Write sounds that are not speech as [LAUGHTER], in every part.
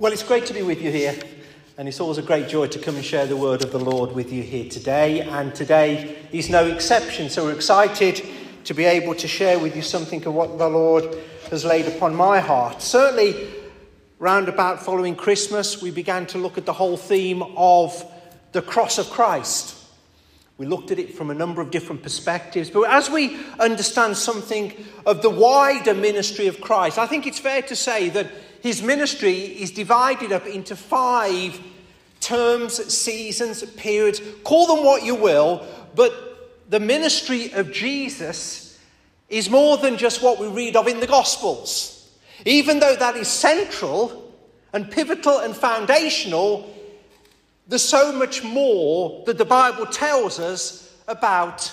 Well, it's great to be with you here, and it's always a great joy to come and share the word of the Lord with you here today. And today is no exception, so we're excited to be able to share with you something of what the Lord has laid upon my heart. Certainly, round about following Christmas, we began to look at the whole theme of the cross of Christ. We looked at it from a number of different perspectives, but as we understand something of the wider ministry of Christ, I think it's fair to say that his ministry is divided up into five terms, seasons, periods. Call them what you will, but the ministry of Jesus is more than just what we read of in the Gospels. Even though that is central and pivotal and foundational, there's so much more that the Bible tells us about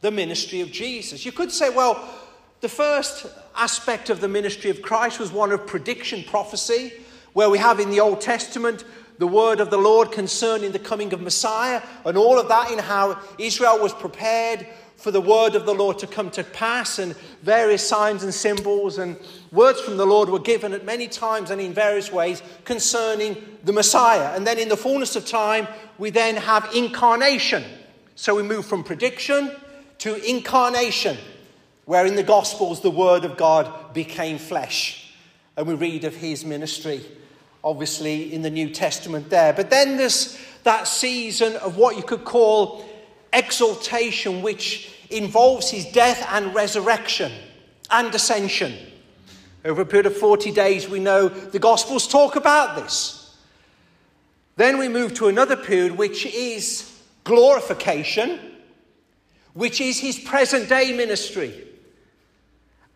the ministry of Jesus. You could say, well, the first aspect of the ministry of Christ was one of prediction prophecy, where we have in the Old Testament the word of the Lord concerning the coming of Messiah, and all of that in how Israel was prepared for the word of the Lord to come to pass, and various signs and symbols and words from the Lord were given at many times and in various ways concerning the Messiah. And then in the fullness of time, we then have incarnation. So we move from prediction to incarnation where in the Gospels the Word of God became flesh. And we read of his ministry, obviously, in the New Testament there. But then there's that season of what you could call exaltation, which involves his death and resurrection and ascension. Over a period of 40 days, we know the Gospels talk about this. Then we move to another period, which is glorification, which is his present day ministry.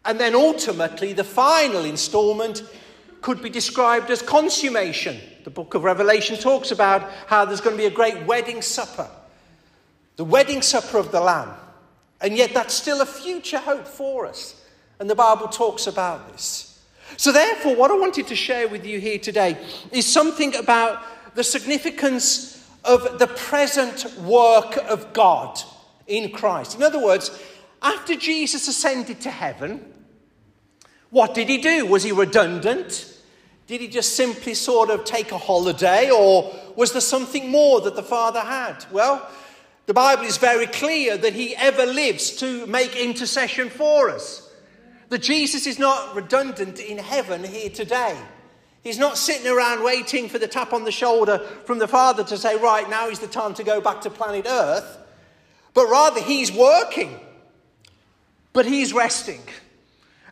And then ultimately, the final installment could be described as consummation. The book of Revelation talks about how there's going to be a great wedding supper, the wedding supper of the Lamb. And yet, that's still a future hope for us. And the Bible talks about this. So, therefore, what I wanted to share with you here today is something about the significance of the present work of God in Christ. In other words, after Jesus ascended to heaven, what did he do? Was he redundant? Did he just simply sort of take a holiday, or was there something more that the Father had? Well, the Bible is very clear that he ever lives to make intercession for us. That Jesus is not redundant in heaven here today. He's not sitting around waiting for the tap on the shoulder from the Father to say, right, now is the time to go back to planet Earth. But rather, he's working, but he's resting.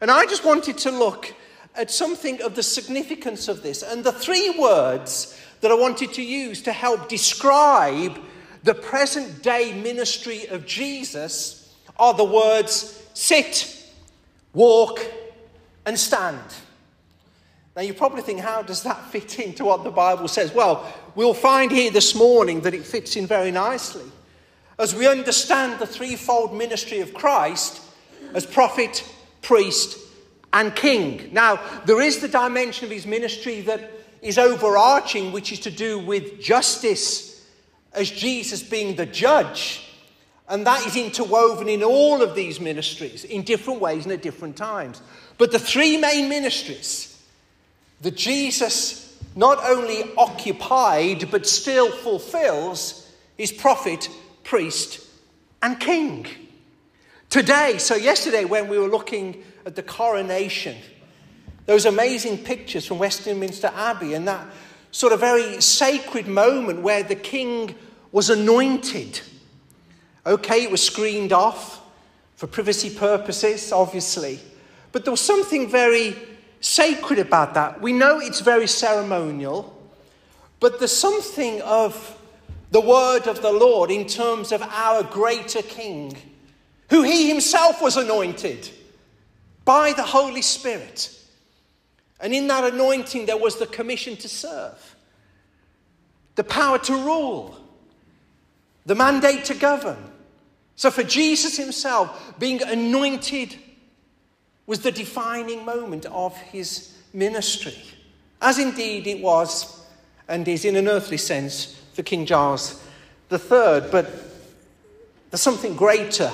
And I just wanted to look at something of the significance of this. And the three words that I wanted to use to help describe the present day ministry of Jesus are the words sit, walk, and stand. Now, you probably think, how does that fit into what the Bible says? Well, we'll find here this morning that it fits in very nicely. As we understand the threefold ministry of Christ as prophet, priest, and king. Now, there is the dimension of his ministry that is overarching, which is to do with justice, as Jesus being the judge. And that is interwoven in all of these ministries in different ways and at different times. But the three main ministries that Jesus not only occupied but still fulfills is prophet, priest, and king. Today, so yesterday, when we were looking at the coronation, those amazing pictures from Westminster Abbey, and that sort of very sacred moment where the king was anointed. Okay, it was screened off for privacy purposes, obviously, but there was something very sacred about that. We know it's very ceremonial, but there's something of the word of the Lord in terms of our greater king who he himself was anointed by the Holy Spirit. And in that anointing, there was the commission to serve, the power to rule, the mandate to govern. So, for Jesus himself, being anointed was the defining moment of his ministry, as indeed it was and is in an earthly sense for King Charles III. But there's something greater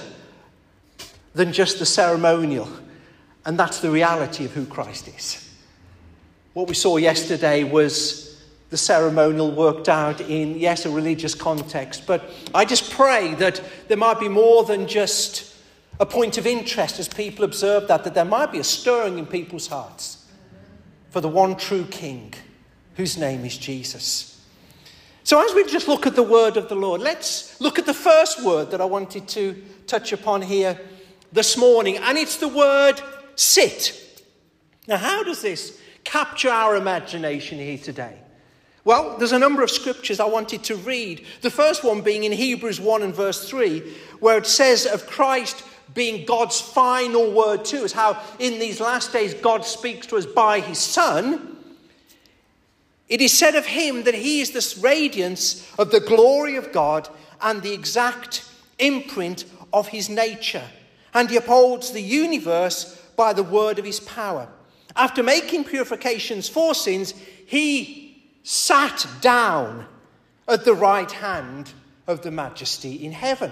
than just the ceremonial. And that's the reality of who Christ is. what we saw yesterday was the ceremonial worked out in, yes, a religious context. But I just pray that there might be more than just a point of interest as people observe that, that there might be a stirring in people's hearts for the one true King, whose name is Jesus. So, as we just look at the word of the Lord, let's look at the first word that I wanted to touch upon here this morning, and it's the word sit. Now, how does this capture our imagination here today? Well, there's a number of scriptures I wanted to read. The first one being in Hebrews 1 and verse 3, where it says of Christ being God's final word to us, how in these last days God speaks to us by his Son. It is said of him that he is the radiance of the glory of God and the exact imprint of his nature, and he upholds the universe by the word of his power. After making purifications for sins, he sat down at the right hand of the majesty in heaven.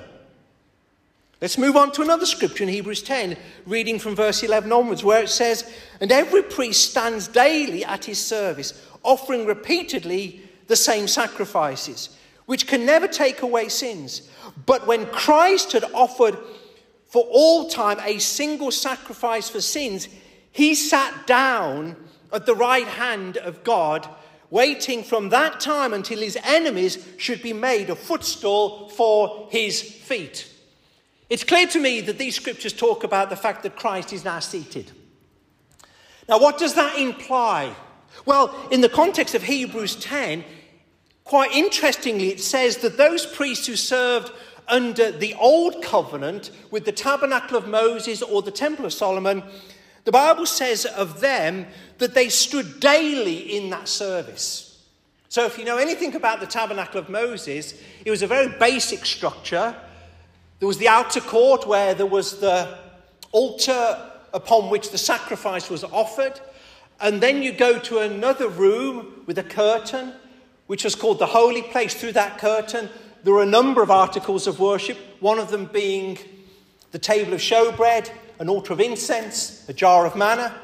Let's move on to another scripture in Hebrews 10, reading from verse 11 onwards, where it says, And every priest stands daily at his service, offering repeatedly the same sacrifices, which can never take away sins. But when Christ had offered for all time a single sacrifice for sins, he sat down at the right hand of God, waiting from that time until his enemies should be made a footstool for his feet. It's clear to me that these scriptures talk about the fact that Christ is now seated. Now, what does that imply? Well, in the context of Hebrews 10, quite interestingly, it says that those priests who served under the old covenant with the tabernacle of Moses or the temple of Solomon, the Bible says of them that they stood daily in that service. So, if you know anything about the tabernacle of Moses, it was a very basic structure there was the outer court where there was the altar upon which the sacrifice was offered. And then you go to another room with a curtain, which was called the holy place. Through that curtain, there were a number of articles of worship, one of them being the table of showbread, an altar of incense, a jar of manna.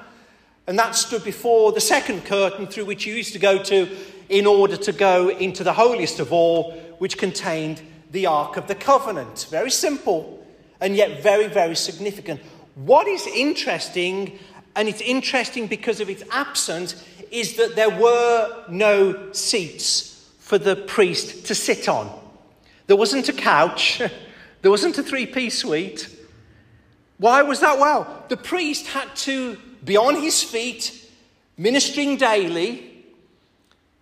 And that stood before the second curtain through which you used to go to in order to go into the holiest of all, which contained the Ark of the Covenant. Very simple and yet very, very significant. What is interesting, and it's interesting because of its absence, is that there were no seats for the priest to sit on. There wasn't a couch, [LAUGHS] there wasn't a three piece suite. Why was that? Well, the priest had to be on his feet, ministering daily,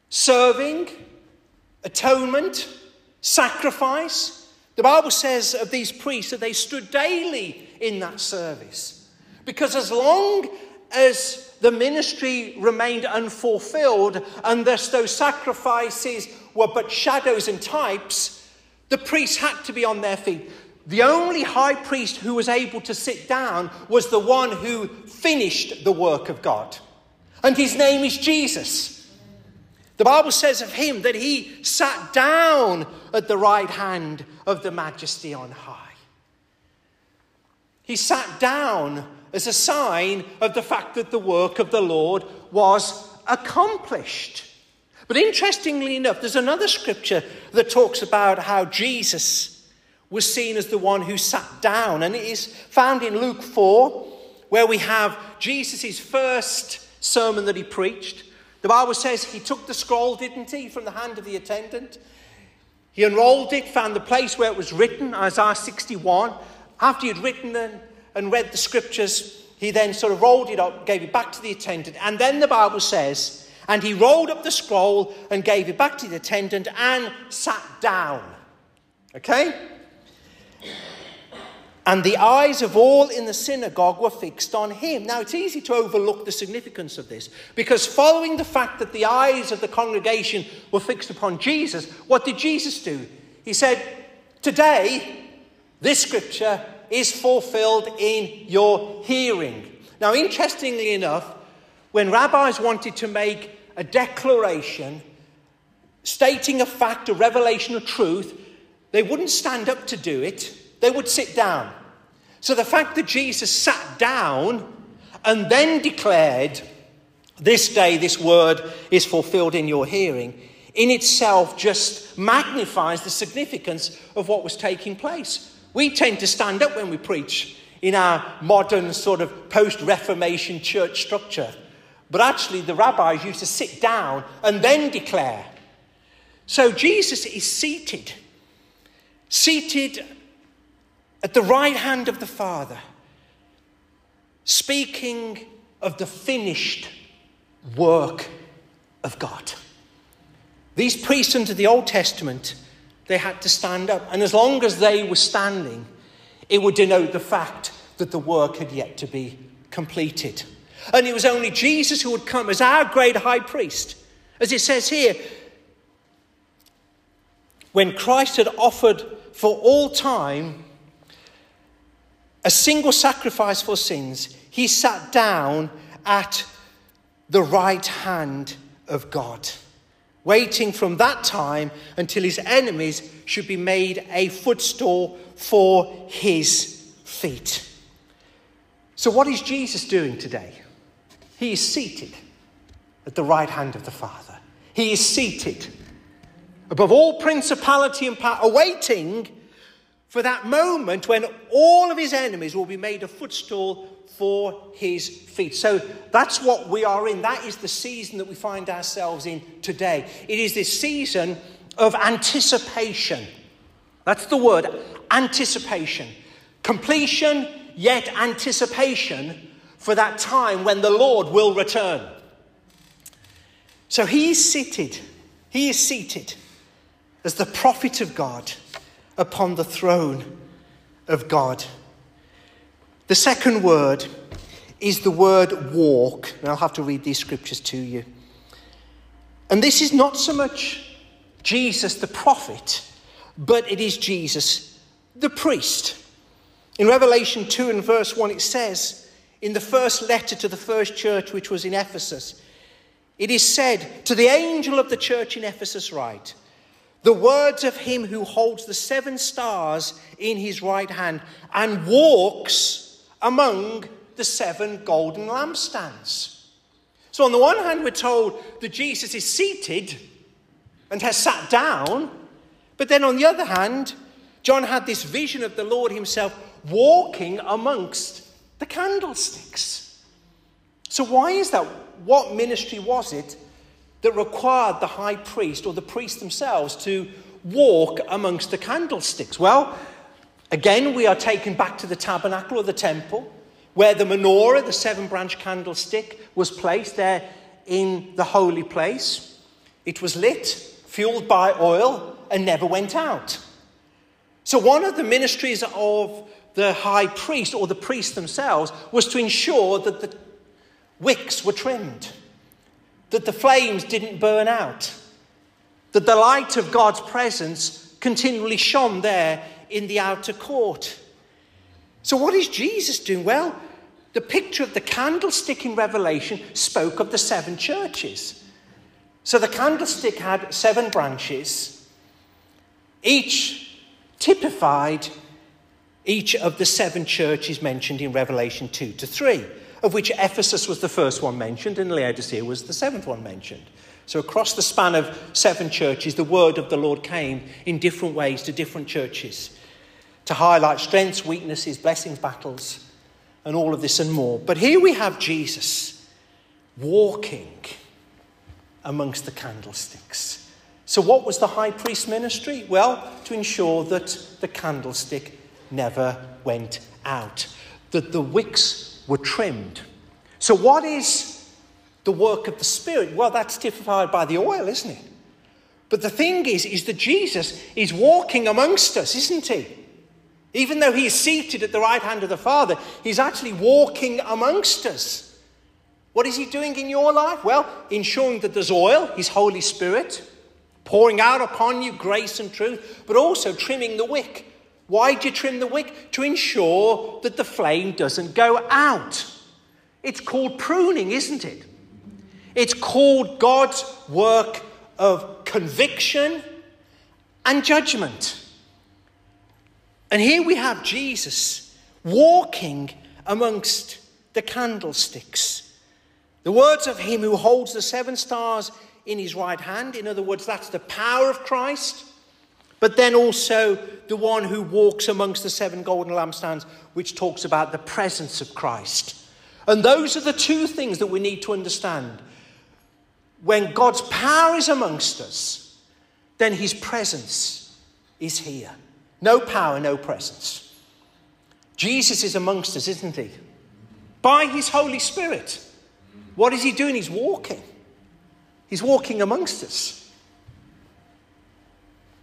serving, atonement, sacrifice. The Bible says of these priests that they stood daily in that service. Because as long as the ministry remained unfulfilled, and thus those sacrifices were but shadows and types, the priests had to be on their feet. The only high priest who was able to sit down was the one who finished the work of God. And his name is Jesus. The Bible says of him that he sat down at the right hand of the majesty on high. He sat down as a sign of the fact that the work of the Lord was accomplished. But interestingly enough, there's another scripture that talks about how Jesus was seen as the one who sat down, and it is found in Luke 4, where we have Jesus' first sermon that he preached. The Bible says he took the scroll, didn't he, from the hand of the attendant. He unrolled it, found the place where it was written, Isaiah 61. After he had written and, and read the scriptures, he then sort of rolled it up, gave it back to the attendant. And then the Bible says, and he rolled up the scroll and gave it back to the attendant and sat down. Okay? and the eyes of all in the synagogue were fixed on him. Now, it's easy to overlook the significance of this because, following the fact that the eyes of the congregation were fixed upon Jesus, what did Jesus do? He said, Today, this scripture is fulfilled in your hearing. Now, interestingly enough, when rabbis wanted to make a declaration stating a fact, a revelation of truth, they wouldn't stand up to do it, they would sit down. So the fact that Jesus sat down and then declared, this day this word is fulfilled in your hearing, in itself just magnifies the significance of what was taking place. We tend to stand up when we preach in our modern sort of post Reformation church structure. But actually, the rabbis used to sit down and then declare. So Jesus is seated, seated at the right hand of the Father, speaking of the finished work of God. These priests under the Old Testament, they had to stand up. And as long as they were standing, it would denote the fact that the work had yet to be completed. And it was only Jesus who would come as our great high priest. As it says here, when Christ had offered for all time a single sacrifice for sins, he sat down at the right hand of God, waiting from that time until his enemies should be made a footstool for his feet. So, what is Jesus doing today? He is seated at the right hand of the Father. He is seated above all principality and power, awaiting for that moment when all of his enemies will be made a footstool for his feet. So that's what we are in. That is the season that we find ourselves in today. It is this season of anticipation. That's the word anticipation. Completion, yet anticipation for that time when the Lord will return. So he is seated, he is seated as the prophet of God upon the throne of God. The second word is the word walk. And I'll have to read these scriptures to you. And this is not so much Jesus the prophet, but it is Jesus the priest. In Revelation 2 and verse 1, it says, in the first letter to the first church, which was in Ephesus, it is said, To the angel of the church in Ephesus, write, the words of him who holds the seven stars in his right hand and walks among the seven golden lampstands. So, on the one hand, we're told that Jesus is seated and has sat down, but then on the other hand, John had this vision of the Lord himself walking amongst the candlesticks. So, why is that? What ministry was it that required the high priest or the priests themselves to walk amongst the candlesticks? Well, again, we are taken back to the tabernacle or the temple, where the menorah, the seven branch candlestick, was placed there in the holy place. It was lit, fueled by oil, and never went out. So, one of the ministries of the high priest or the priests themselves was to ensure that the wicks were trimmed, that the flames didn't burn out, that the light of God's presence continually shone there in the outer court. So, what is Jesus doing? Well, the picture of the candlestick in Revelation spoke of the seven churches. So, the candlestick had seven branches, each typified each of the seven churches mentioned in Revelation 2 to 3, of which Ephesus was the first one mentioned and Laodicea was the seventh one mentioned. So, across the span of seven churches, the word of the Lord came in different ways to different churches to highlight strengths, weaknesses, blessings, battles, and all of this and more. But here we have Jesus walking amongst the candlesticks. So, what was the high priest ministry? Well, to ensure that the candlestick never went out, that the wicks were trimmed. So, what is the work of the Spirit? Well, that's typified by the oil, isn't it? But the thing is, is that Jesus is walking amongst us, isn't he? Even though he is seated at the right hand of the Father, he's actually walking amongst us. What is he doing in your life? Well, ensuring that there's oil, his Holy Spirit, pouring out upon you grace and truth, but also trimming the wick why do you trim the wick? To ensure that the flame doesn't go out. It's called pruning, isn't it? It's called God's work of conviction and judgment. And here we have Jesus walking amongst the candlesticks. The words of him who holds the seven stars in his right hand. In other words, that's the power of Christ. But then also the one who walks amongst the seven golden lampstands, which talks about the presence of Christ. And those are the two things that we need to understand. When God's power is amongst us, then his presence is here. No power, no presence. Jesus is amongst us, isn't he? By his Holy Spirit. What is he doing? He's walking. He's walking amongst us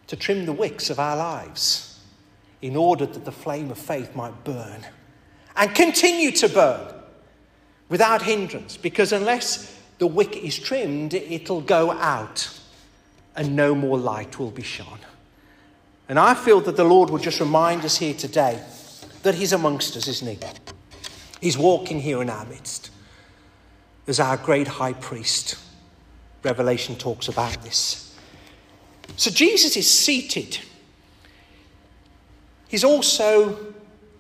to trim the wicks of our lives in order that the flame of faith might burn and continue to burn without hindrance. Because unless the wick is trimmed, it'll go out and no more light will be shone. And I feel that the Lord will just remind us here today that He's amongst us, isn't He? He's walking here in our midst as our great high priest. Revelation talks about this. So Jesus is seated. He's also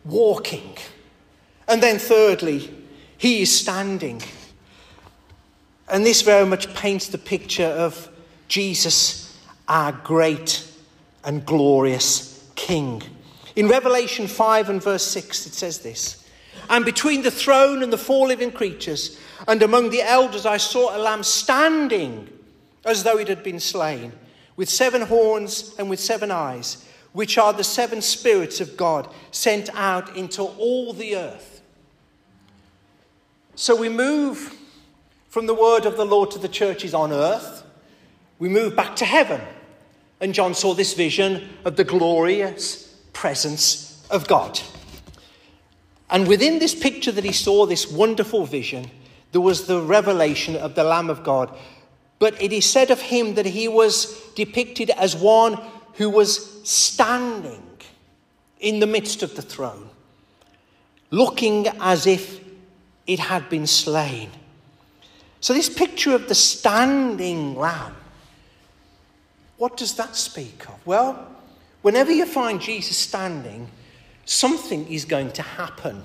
walking. And then, thirdly, he is standing. And this very much paints the picture of Jesus, our great and glorious King. In Revelation 5 and verse 6, it says this And between the throne and the four living creatures, and among the elders, I saw a lamb standing as though it had been slain, with seven horns and with seven eyes, which are the seven spirits of God sent out into all the earth. So we move from the word of the Lord to the churches on earth, we move back to heaven. And John saw this vision of the glorious presence of God. And within this picture that he saw, this wonderful vision, there was the revelation of the Lamb of God. But it is said of him that he was depicted as one who was standing in the midst of the throne, looking as if it had been slain. So, this picture of the standing lamb, what does that speak of? Well, whenever you find Jesus standing, something is going to happen.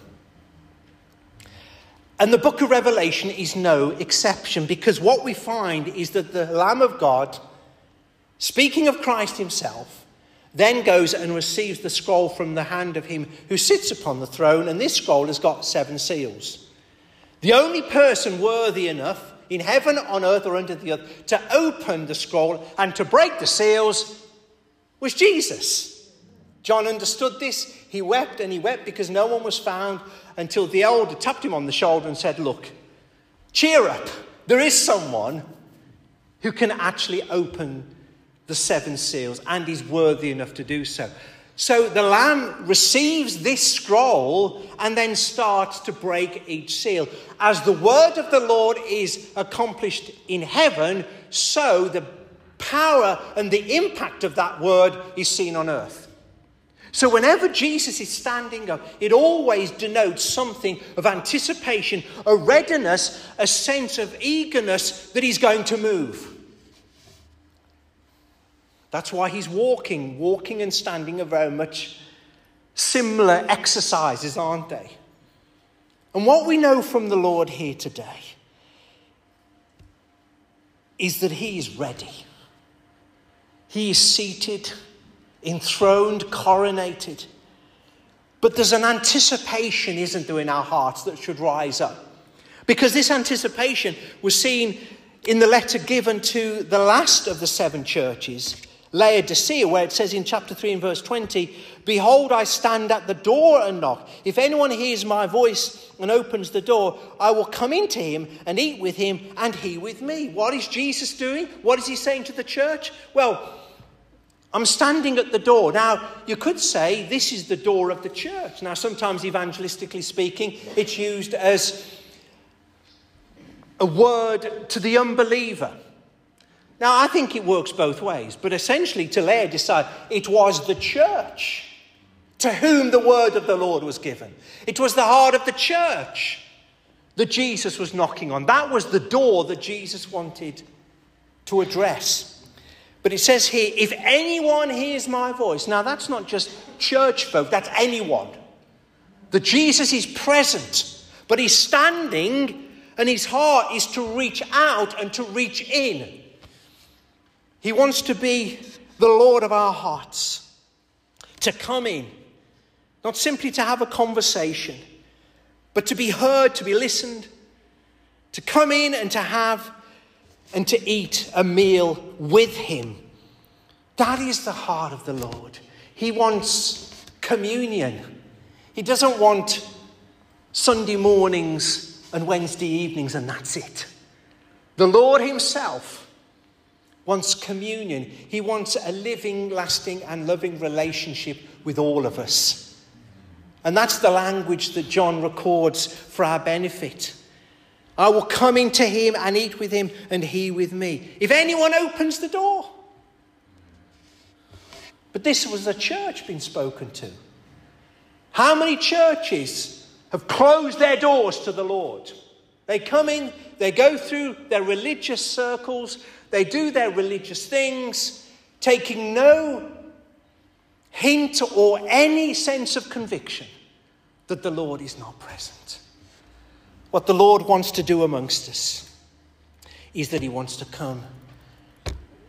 And the book of Revelation is no exception because what we find is that the Lamb of God, speaking of Christ himself, then goes and receives the scroll from the hand of him who sits upon the throne, and this scroll has got seven seals. The only person worthy enough in heaven, on earth, or under the earth to open the scroll and to break the seals was Jesus. John understood this. He wept and he wept because no one was found until the elder tapped him on the shoulder and said, Look, cheer up. There is someone who can actually open the seven seals and is worthy enough to do so. So the Lamb receives this scroll and then starts to break each seal. As the word of the Lord is accomplished in heaven, so the power and the impact of that word is seen on earth. So, whenever Jesus is standing up, it always denotes something of anticipation, a readiness, a sense of eagerness that he's going to move. That's why he's walking. Walking and standing are very much similar exercises, aren't they? And what we know from the Lord here today is that he is ready. He is seated, enthroned, coronated. But there's an anticipation, isn't there, in our hearts that should rise up. Because this anticipation was seen in the letter given to the last of the seven churches Laodicea, where it says in chapter 3 and verse 20, Behold, I stand at the door and knock. If anyone hears my voice and opens the door, I will come into him and eat with him and he with me. What is Jesus doing? What is he saying to the church? Well, I'm standing at the door. Now, you could say this is the door of the church. Now, sometimes evangelistically speaking, it's used as a word to the unbeliever. Now, I think it works both ways, but essentially to Laodicea, it was the church to whom the word of the Lord was given. It was the heart of the church that Jesus was knocking on. That was the door that Jesus wanted to address. But it says here, if anyone hears my voice, now that's not just church folk, that's anyone. That Jesus is present, but he's standing And his heart is to reach out and to reach in. He wants to be the Lord of our hearts, to come in, not simply to have a conversation, but to be heard, to be listened, to come in and to have and to eat a meal with Him. That is the heart of the Lord. He wants communion. He doesn't want Sunday mornings and Wednesday evenings, and that's it. The Lord Himself wants communion. He wants a living, lasting, and loving relationship with all of us. And that's the language that John records for our benefit. I will come into him and eat with him, and he with me. If anyone opens the door. But this was a church being spoken to. How many churches have closed their doors to the Lord? They come in, they go through their religious circles, they do their religious things, taking no hint or any sense of conviction that the Lord is not present. What the Lord wants to do amongst us is that He wants to come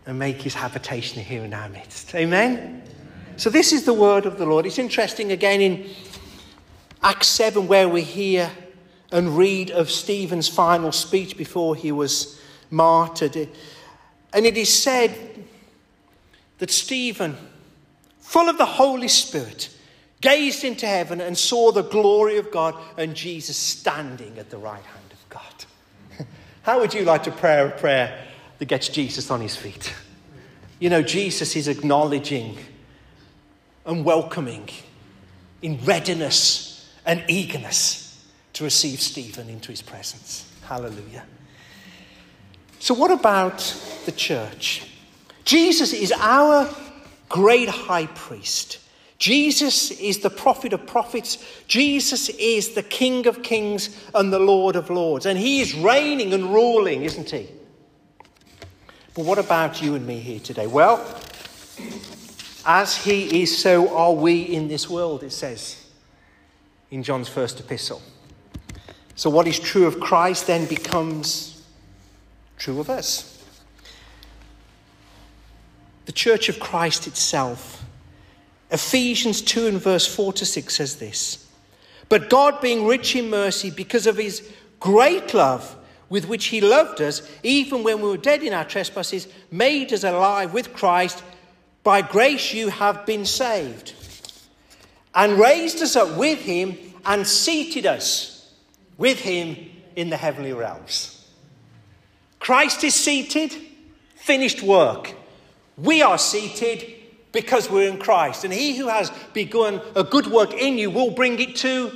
and make His habitation here in our midst. Amen? So, this is the word of the Lord. It's interesting again in Acts 7, where we hear and read of Stephen's final speech before he was martyred. And it is said that Stephen full of the Holy Spirit, gazed into heaven and saw the glory of God and Jesus standing at the right hand of God. [LAUGHS] How would you like to pray a prayer that gets Jesus on his feet? You know, Jesus is acknowledging and welcoming in readiness and eagerness to receive Stephen into his presence. Hallelujah. So, what about the church? Jesus is our great high priest. Jesus is the prophet of prophets. Jesus is the King of kings and the Lord of lords. And he is reigning and ruling, isn't he? But what about you and me here today? Well, as he is, so are we in this world, it says in John's first epistle. So, what is true of Christ then becomes true of us the church of Christ itself. Ephesians 2 and verse 4 to 6 says this But God, being rich in mercy, because of his great love with which he loved us, even when we were dead in our trespasses, made us alive with Christ. By grace you have been saved, and raised us up with him and seated us with him in the heavenly realms. Christ is seated, finished work. We are seated because we're in Christ. And he who has begun a good work in you will bring it to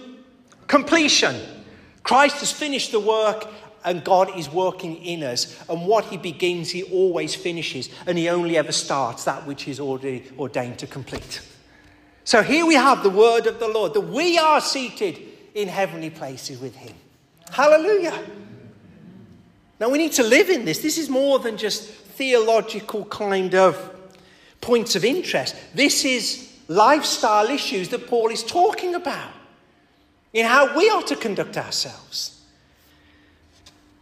completion. Christ has finished the work and God is working in us. And what he begins, he always finishes. And he only ever starts that which is already ordained to complete. So here we have the word of the Lord that we are seated in heavenly places with him. Hallelujah. Now we need to live in this. This is more than just theological kind of points of interest. This is lifestyle issues that Paul is talking about in how we are to conduct ourselves.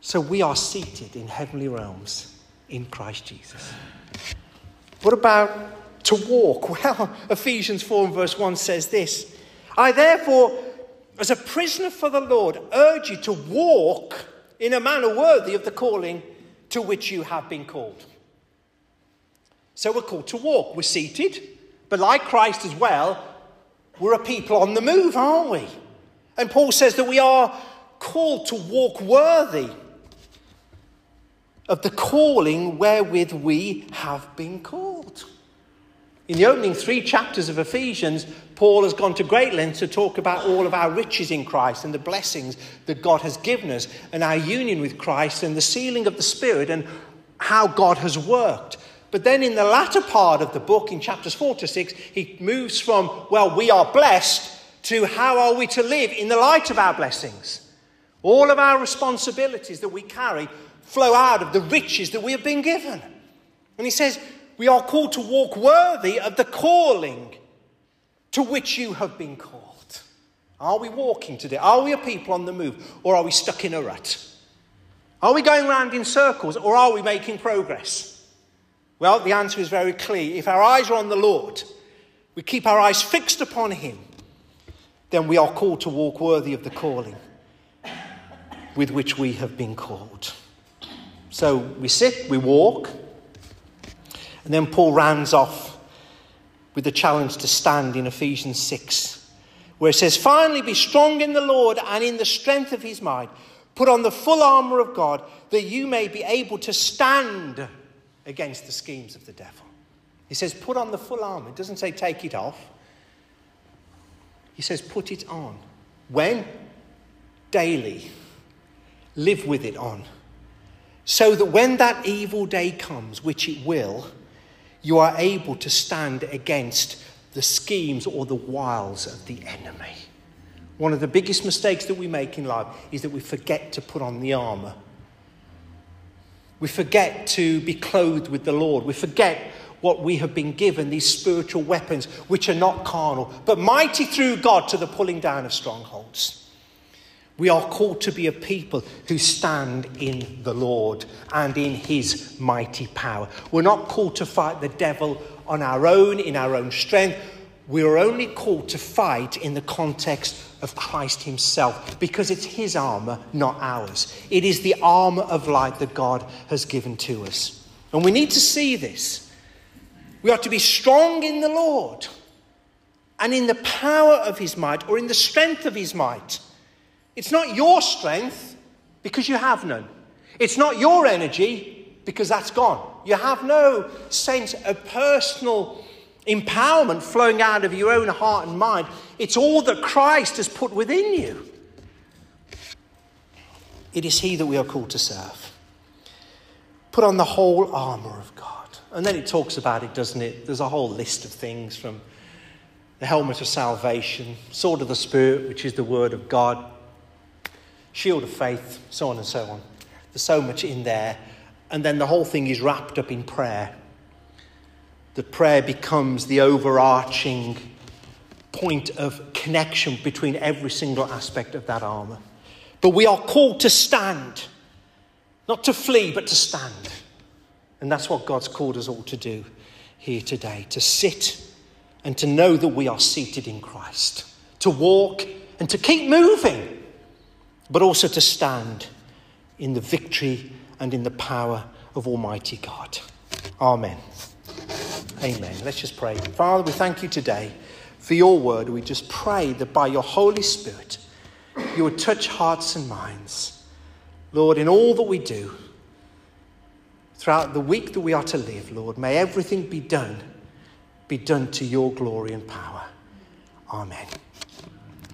So we are seated in heavenly realms in Christ Jesus. What about to walk? [LAUGHS] Well, Ephesians 4 and verse 1 says this I therefore, as a prisoner for the Lord, urge you to walk in a manner worthy of the calling to which you have been called. So we're called to walk. We're seated, but like Christ as well, we're a people on the move, aren't we? And Paul says that we are called to walk worthy of the calling wherewith we have been called. In the opening three chapters of Ephesians, Paul has gone to great lengths to talk about all of our riches in Christ and the blessings that God has given us, and our union with Christ, and the sealing of the Spirit, and how God has worked. But then in the latter part of the book, in chapters 4 to 6, he moves from, well, we are blessed, to how are we to live in the light of our blessings. All of our responsibilities that we carry flow out of the riches that we have been given. And he says, we are called to walk worthy of the calling to which you have been called. Are we walking today? Are we a people on the move? Or are we stuck in a rut? Are we going round in circles or are we making progress? Well, the answer is very clear. If our eyes are on the Lord, we keep our eyes fixed upon Him, then we are called to walk worthy of the calling with which we have been called. So we sit, we walk, and then Paul rounds off with the challenge to stand in Ephesians 6, where it says, Finally, be strong in the Lord and in the strength of his might. Put on the full armour of God that you may be able to stand against the schemes of the devil. He says, Put on the full armour. It doesn't say take it off. He says, Put it on. When? Daily. Live with it on. So that when that evil day comes, which it will, you are able to stand against the schemes or the wiles of the enemy. One of the biggest mistakes that we make in life is that we forget to put on the armour. We forget to be clothed with the Lord. We forget what we have been given, these spiritual weapons, which are not carnal, but mighty through God to the pulling down of strongholds. We are called to be a people who stand in the Lord and in his mighty power. We're not called to fight the devil on our own, in our own strength. We are only called to fight in the context of Christ himself because it's his armour, not ours. It is the armour of light that God has given to us. And we need to see this. We are to be strong in the Lord and in the power of his might or in the strength of his might. It's not your strength because you have none. It's not your energy because that's gone. You have no sense of personal empowerment flowing out of your own heart and mind. It's all that Christ has put within you. It is He that we are called to serve. Put on the whole armour of God. And then it talks about it, doesn't it? There's a whole list of things from the helmet of salvation, sword of the Spirit, which is the word of God, shield of faith, so on and so on. There's so much in there. And then the whole thing is wrapped up in prayer. That prayer becomes the overarching point of connection between every single aspect of that armour. But we are called to stand, not to flee, but to stand. And that's what God's called us all to do here today to sit and to know that we are seated in Christ, to walk and to keep moving but also to stand in the victory and in the power of Almighty God. Amen. Amen. Let's just pray. Father, we thank you today for your word. We just pray that by your Holy Spirit, you would touch hearts and minds. Lord, in all that we do, throughout the week that we are to live, Lord, may everything be done, be done to your glory and power. Amen.